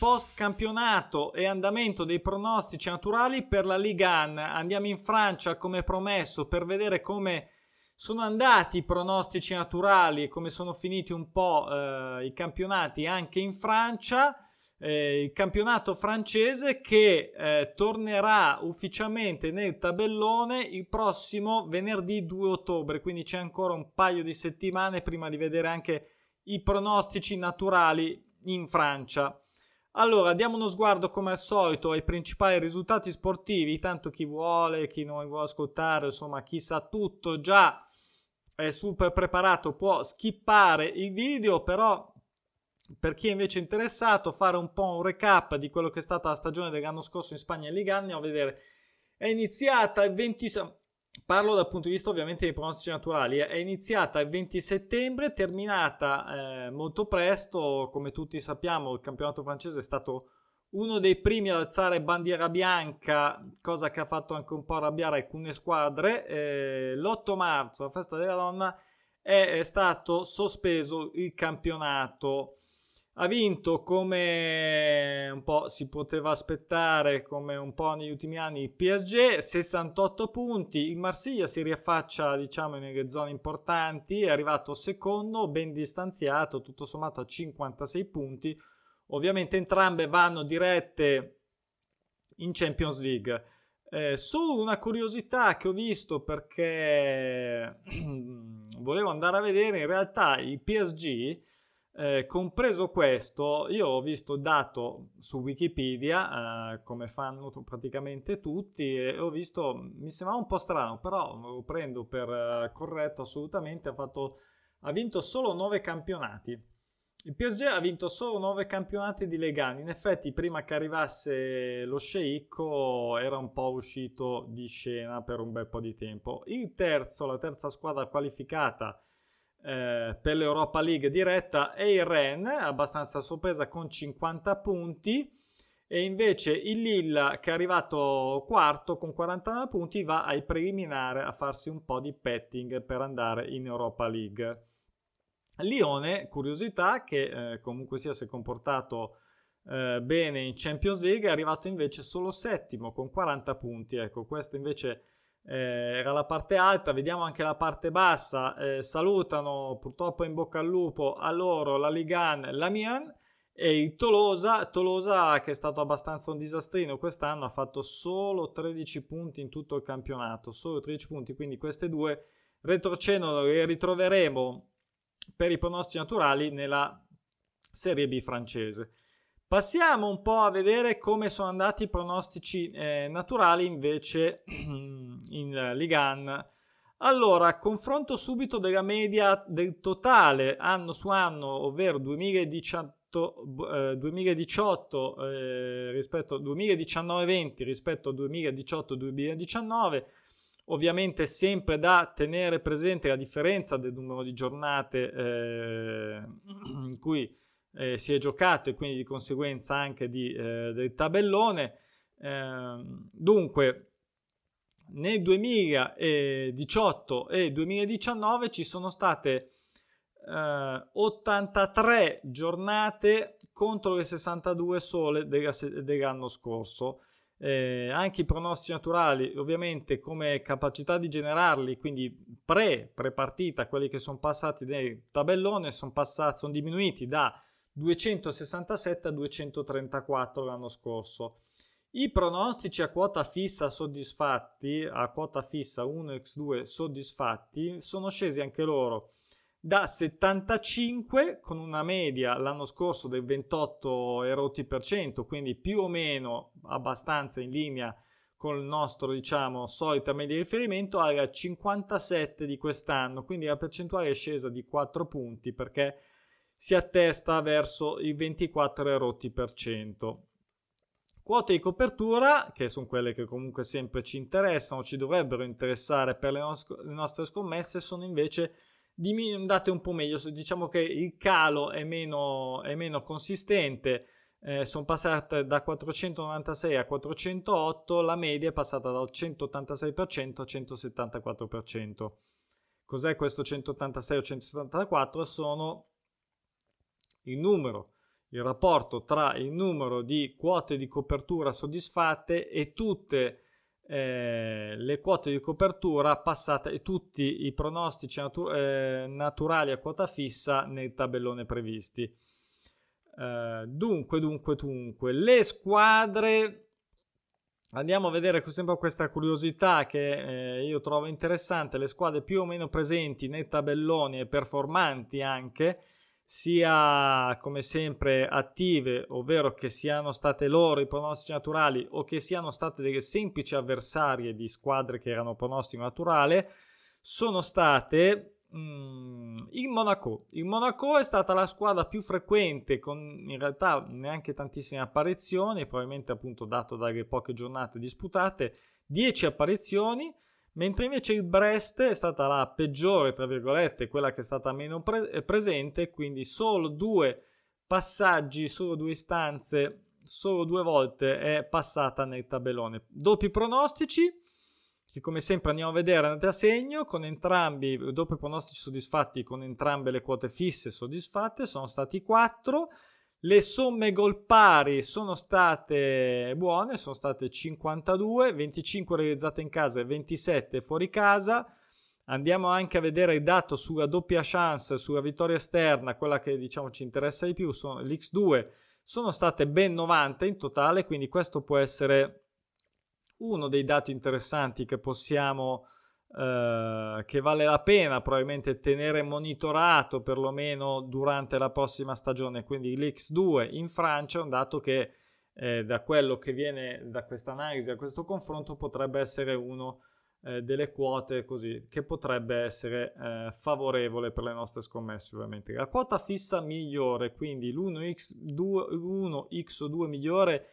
Post campionato e andamento dei pronostici naturali per la Ligue 1. Andiamo in Francia come promesso per vedere come sono andati i pronostici naturali e come sono finiti un po' eh, i campionati anche in Francia. Eh, il campionato francese che eh, tornerà ufficialmente nel tabellone il prossimo venerdì 2 ottobre, quindi c'è ancora un paio di settimane prima di vedere anche i pronostici naturali in Francia. Allora, diamo uno sguardo come al solito ai principali risultati sportivi, tanto chi vuole, chi non vuole ascoltare, insomma, chi sa tutto già è super preparato può skippare il video, però per chi è invece interessato fare un po' un recap di quello che è stata la stagione dell'anno scorso in Spagna e Liga, andiamo a vedere. È iniziata il 20 Parlo dal punto di vista ovviamente dei pronostici naturali. È iniziata il 20 settembre, terminata eh, molto presto. Come tutti sappiamo, il campionato francese è stato uno dei primi ad alzare bandiera bianca, cosa che ha fatto anche un po' arrabbiare alcune squadre. Eh, l'8 marzo, la festa della donna, è, è stato sospeso il campionato ha vinto come un po' si poteva aspettare, come un po' negli ultimi anni, il PSG, 68 punti, il Marsiglia si riaffaccia diciamo nelle zone importanti, è arrivato secondo, ben distanziato, tutto sommato a 56 punti, ovviamente entrambe vanno dirette in Champions League. Eh, solo una curiosità che ho visto perché volevo andare a vedere, in realtà il PSG eh, compreso questo, io ho visto dato su Wikipedia, eh, come fanno praticamente tutti, e ho visto, mi sembrava un po' strano, però lo prendo per eh, corretto assolutamente, ha, fatto, ha vinto solo 9 campionati. Il PSG ha vinto solo 9 campionati di Legani. In effetti, prima che arrivasse lo sceicco, era un po' uscito di scena per un bel po' di tempo. Il terzo, la terza squadra qualificata, eh, per l'Europa League diretta e il Ren, abbastanza sorpresa con 50 punti. E invece il Lille, che è arrivato quarto con 49 punti, va ai preliminari a farsi un po' di petting per andare in Europa League. Lione, curiosità, che eh, comunque sia si è comportato eh, bene in Champions League, è arrivato invece solo settimo con 40 punti. Ecco, questo invece eh, era la parte alta, vediamo anche la parte bassa. Eh, salutano purtroppo in bocca al lupo a loro la Ligan, l'Amiens e il Tolosa. Tolosa che è stato abbastanza un disastrino quest'anno, ha fatto solo 13 punti in tutto il campionato, solo 13 punti, quindi queste due retrocedono le ritroveremo per i pronostici naturali nella Serie B francese. Passiamo un po' a vedere come sono andati i pronostici eh, naturali invece in Ligan. Allora, confronto subito della media del totale anno su anno, ovvero 2018, eh, 2018 eh, rispetto 2019-20 rispetto 2018-2019. Ovviamente sempre da tenere presente la differenza del numero di giornate eh, in cui eh, si è giocato e quindi di conseguenza anche di, eh, del tabellone. Eh, dunque, nel 2018 e 2019 ci sono state 83 eh, giornate contro le 62 sole dell'anno scorso. Eh, anche i pronostici naturali, ovviamente, come capacità di generarli, quindi pre, pre partita, quelli che sono passati nel tabellone, sono, passati, sono diminuiti da 267 a 234 l'anno scorso. I pronostici a quota fissa soddisfatti, a quota fissa 1x2 soddisfatti, sono scesi anche loro da 75 con una media l'anno scorso del 28 erotti per cento, quindi più o meno abbastanza in linea con il nostro, diciamo, solita media di riferimento, alla 57 di quest'anno, quindi la percentuale è scesa di 4 punti perché si attesta verso i 24 erotti per cento. Quote di copertura, che sono quelle che comunque sempre ci interessano, ci dovrebbero interessare per le, nos- le nostre scommesse, sono invece andate un po' meglio. Diciamo che il calo è meno, è meno consistente, eh, sono passate da 496 a 408, la media è passata dal 186% a 174%. Cos'è questo 186 o 174? Sono il numero il rapporto tra il numero di quote di copertura soddisfatte e tutte eh, le quote di copertura passate e tutti i pronostici natu- eh, naturali a quota fissa nel tabellone previsti. Eh, dunque, dunque, dunque, le squadre. Andiamo a vedere sempre questa curiosità che eh, io trovo interessante. Le squadre più o meno presenti nei tabelloni e performanti anche sia come sempre attive, ovvero che siano state loro i pronostici naturali o che siano state delle semplici avversarie di squadre che erano pronostico naturale, sono state mm, il Monaco. Il Monaco è stata la squadra più frequente, con in realtà neanche tantissime apparizioni, probabilmente appunto dato dalle poche giornate disputate, 10 apparizioni mentre invece il Brest è stata la peggiore, tra virgolette, quella che è stata meno pre- eh, presente, quindi solo due passaggi, solo due istanze, solo due volte è passata nel tabellone. Doppi pronostici, che come sempre andiamo a vedere andate a segno, con entrambi, doppi pronostici soddisfatti, con entrambe le quote fisse soddisfatte, sono stati quattro. Le somme gol pari sono state buone, sono state 52, 25 realizzate in casa e 27 fuori casa. Andiamo anche a vedere il dato sulla doppia chance, sulla vittoria esterna, quella che diciamo ci interessa di più, sono l'X2, sono state ben 90 in totale, quindi questo può essere uno dei dati interessanti che possiamo eh, che vale la pena probabilmente tenere monitorato perlomeno durante la prossima stagione. Quindi l'X2 in Francia è un dato che eh, da quello che viene da questa analisi, da questo confronto, potrebbe essere uno eh, delle quote così che potrebbe essere eh, favorevole per le nostre scommesse ovviamente. La quota fissa migliore, quindi l'1x2, 1x2 migliore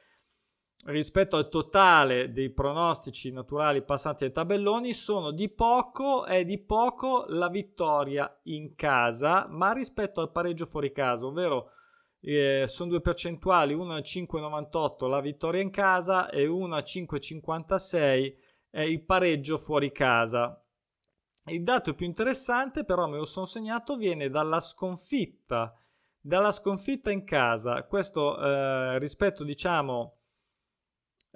rispetto al totale dei pronostici naturali passati ai tabelloni sono di poco è di poco la vittoria in casa ma rispetto al pareggio fuori casa ovvero eh, sono due percentuali una a 5,98 la vittoria in casa e una a 5,56 è il pareggio fuori casa. Il dato più interessante però me lo sono segnato viene dalla sconfitta dalla sconfitta in casa. Questo eh, rispetto diciamo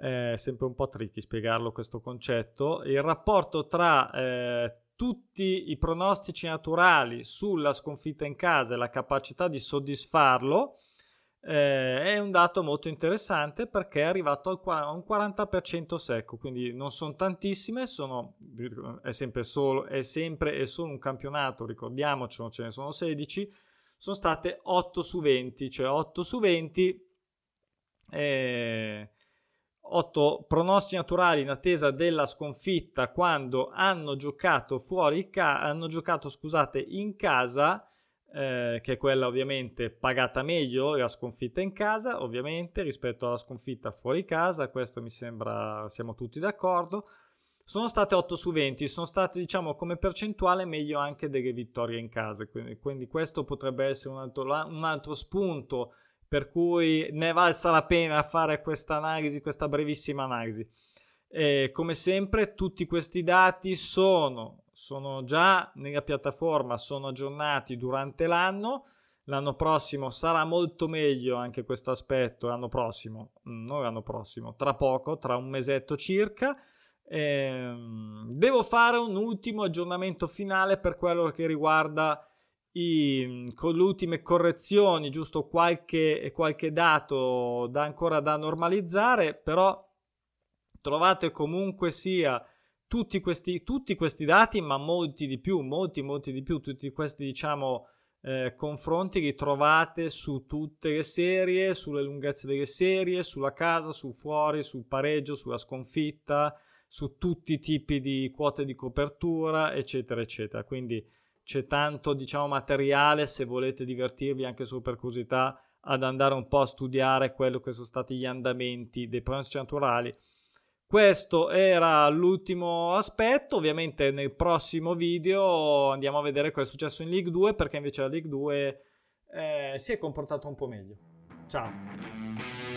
è sempre un po' tricky spiegarlo questo concetto, il rapporto tra eh, tutti i pronostici naturali sulla sconfitta in casa e la capacità di soddisfarlo eh, è un dato molto interessante perché è arrivato a un 40% secco, quindi non sono tantissime, sono, è, sempre solo, è sempre e solo un campionato, ricordiamocelo, ce ne sono 16, sono state 8 su 20, cioè 8 su 20 eh, 8 pronostici naturali in attesa della sconfitta quando hanno giocato fuori ca- hanno giocato scusate in casa eh, che è quella ovviamente pagata meglio la sconfitta in casa ovviamente rispetto alla sconfitta fuori casa questo mi sembra siamo tutti d'accordo. Sono state 8 su 20 sono state diciamo come percentuale meglio anche delle vittorie in casa quindi, quindi questo potrebbe essere un altro, un altro spunto per cui ne è valsa la pena fare questa analisi, questa brevissima analisi. E come sempre tutti questi dati sono, sono già nella piattaforma, sono aggiornati durante l'anno. L'anno prossimo sarà molto meglio anche questo aspetto, l'anno prossimo, mm, non l'anno prossimo, tra poco, tra un mesetto circa. Ehm, devo fare un ultimo aggiornamento finale per quello che riguarda i, con le ultime correzioni, giusto qualche, qualche dato da ancora da normalizzare, però trovate comunque sia tutti questi, tutti questi dati, ma molti di più, molti, molti di più, tutti questi diciamo eh, confronti li trovate su tutte le serie, sulle lunghezze delle serie, sulla casa, su fuori, sul pareggio, sulla sconfitta, su tutti i tipi di quote di copertura, eccetera, eccetera. Quindi c'è tanto diciamo materiale se volete divertirvi anche solo per curiosità ad andare un po' a studiare quello che sono stati gli andamenti dei pronostici naturali questo era l'ultimo aspetto ovviamente nel prossimo video andiamo a vedere cosa è successo in League 2 perché invece la League 2 eh, si è comportato un po' meglio. Ciao